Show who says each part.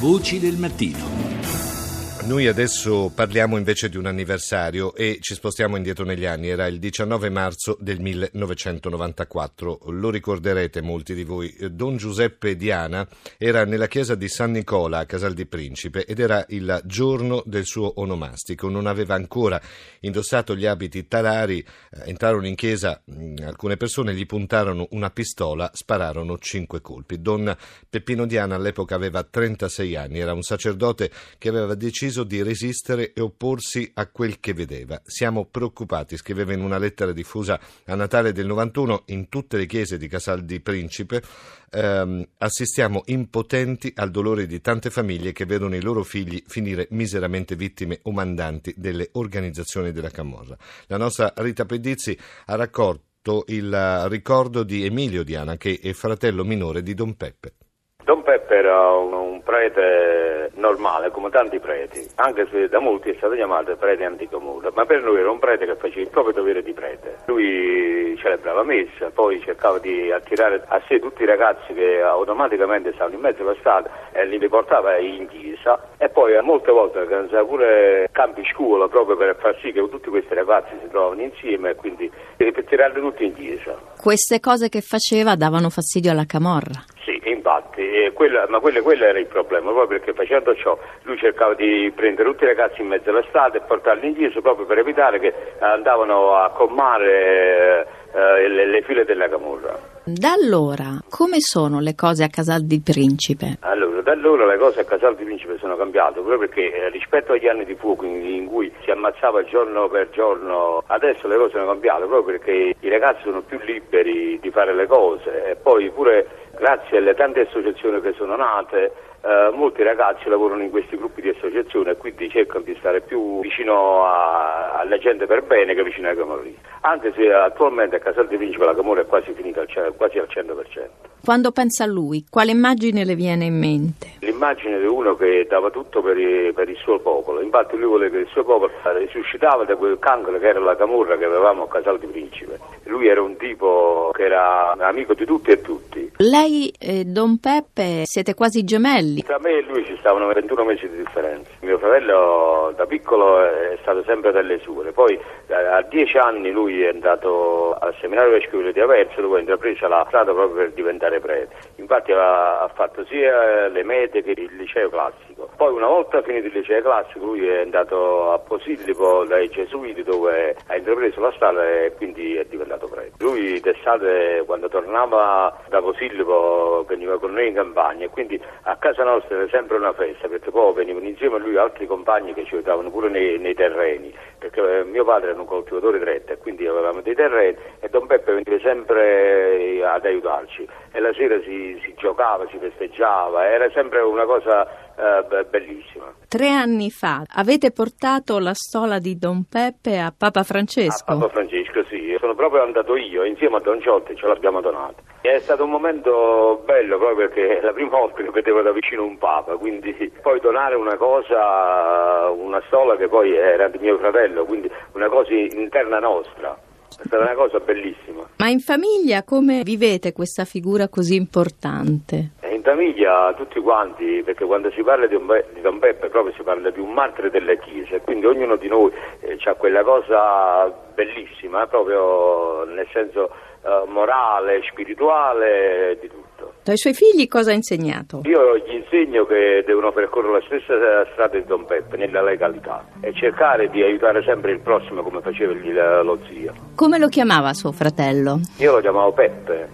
Speaker 1: Voci del mattino.
Speaker 2: Noi adesso parliamo invece di un anniversario e ci spostiamo indietro negli anni. Era il 19 marzo del 1994. Lo ricorderete molti di voi. Don Giuseppe Diana era nella chiesa di San Nicola a Casal di Principe ed era il giorno del suo onomastico. Non aveva ancora indossato gli abiti talari. Eh, entrarono in chiesa alcune persone, gli puntarono una pistola, spararono cinque colpi. Don Peppino Diana all'epoca aveva 36 anni. Era un sacerdote che aveva deciso deciso di resistere e opporsi a quel che vedeva. Siamo preoccupati, scriveva in una lettera diffusa a Natale del 91 in tutte le chiese di Casal di Principe. Ehm, assistiamo impotenti al dolore di tante famiglie che vedono i loro figli finire miseramente vittime o mandanti delle organizzazioni della Camorra. La nostra Rita Pedizzi ha raccolto il ricordo di Emilio Diana, che è fratello minore di Don Peppe.
Speaker 3: Don Peppe era un prete normale, come tanti preti, anche se da molti è stato chiamato prete anticomune, ma per lui era un prete che faceva il proprio dovere di prete. Lui celebrava messa, poi cercava di attirare a sé tutti i ragazzi che automaticamente stavano in mezzo alla strada e li riportava in chiesa e poi molte volte organizzava pure campi scuola proprio per far sì che tutti questi ragazzi si trovano insieme e quindi per tirarli tutti in chiesa.
Speaker 4: Queste cose che faceva davano fastidio alla camorra.
Speaker 3: Infatti, eh, quella, ma quello, quello, era il problema, proprio perché facendo ciò lui cercava di prendere tutti i ragazzi in mezzo alla strada e portarli in chiesa proprio per evitare che andavano a commare eh, le, le, file della camorra.
Speaker 4: Da allora, come sono le cose a Casal di Principe?
Speaker 3: Allora, da allora le cose a Casal di Principe sono cambiate, proprio perché eh, rispetto agli anni di fuoco in, in, cui si ammazzava giorno per giorno, adesso le cose sono cambiate, proprio perché i ragazzi sono più liberi di fare le cose e poi pure grazie alle tante associazioni che sono nate, eh, molti ragazzi lavorano in questi gruppi di associazione e quindi cercano di stare più vicino a, alla gente per bene che vicino ai camorristi. Anche se attualmente a Casal di Principe la camorra è quasi finita, quasi al 100%.
Speaker 4: Quando pensa a lui, quale immagine le viene in mente?
Speaker 3: L'immagine di uno che dava tutto per, per il suo popolo, infatti lui voleva che il suo popolo risuscitava da quel cancro che era la camorra che avevamo a Casal di Principe. Lui era un tipo che era amico di tutti e tutti.
Speaker 4: Lei e Don Peppe siete quasi gemelli.
Speaker 3: Tra me e lui ci stavano 21 mesi di differenza. Mio fratello da piccolo è stato sempre delle sue, poi a 10 anni lui è andato al seminario vescovile di Averso dove ha intrapreso la strada proprio per diventare prete. Infatti ha, ha fatto sia le medie che il liceo classico. Poi una volta finito il liceo classico lui è andato a Posillipo dai Gesuiti dove ha intrapreso la strada e quindi è diventato prete. Lui d'estate quando tornava da Posillipo veniva con noi in campagna e quindi a casa nostra era sempre una festa perché poi venivano insieme a lui altri compagni che ci aiutavano pure nei, nei terreni perché mio padre era un coltivatore diretto e quindi avevamo dei terreni e Don Peppe veniva sempre ad aiutarci e la sera si, si giocava, si festeggiava, era sempre una cosa eh, bellissima.
Speaker 4: Tre anni fa avete portato la stola di Don Peppe a Papa Francesco?
Speaker 3: A Papa Francesco, sì, sono proprio andato io insieme a Don Ciotti ce l'abbiamo donato. È stato un momento bello proprio perché è la prima volta che vedevo da vicino un Papa, quindi poi donare una cosa, una stola che poi era di mio fratello, quindi una cosa interna nostra. È stata una cosa bellissima.
Speaker 4: Ma in famiglia come vivete questa figura così importante?
Speaker 3: In famiglia tutti quanti, perché quando si parla di, Be- di Don Peppe proprio si parla di un martire delle chiese, quindi ognuno di noi eh, ha quella cosa bellissima, proprio nel senso eh, morale, spirituale, di tutto.
Speaker 4: Ai suoi figli cosa ha insegnato?
Speaker 3: Io gli insegno che devono percorrere la stessa strada di Don Peppe, nella legalità, e cercare di aiutare sempre il prossimo come faceva lo zio.
Speaker 4: Come lo chiamava suo fratello?
Speaker 3: Io lo chiamavo Peppe.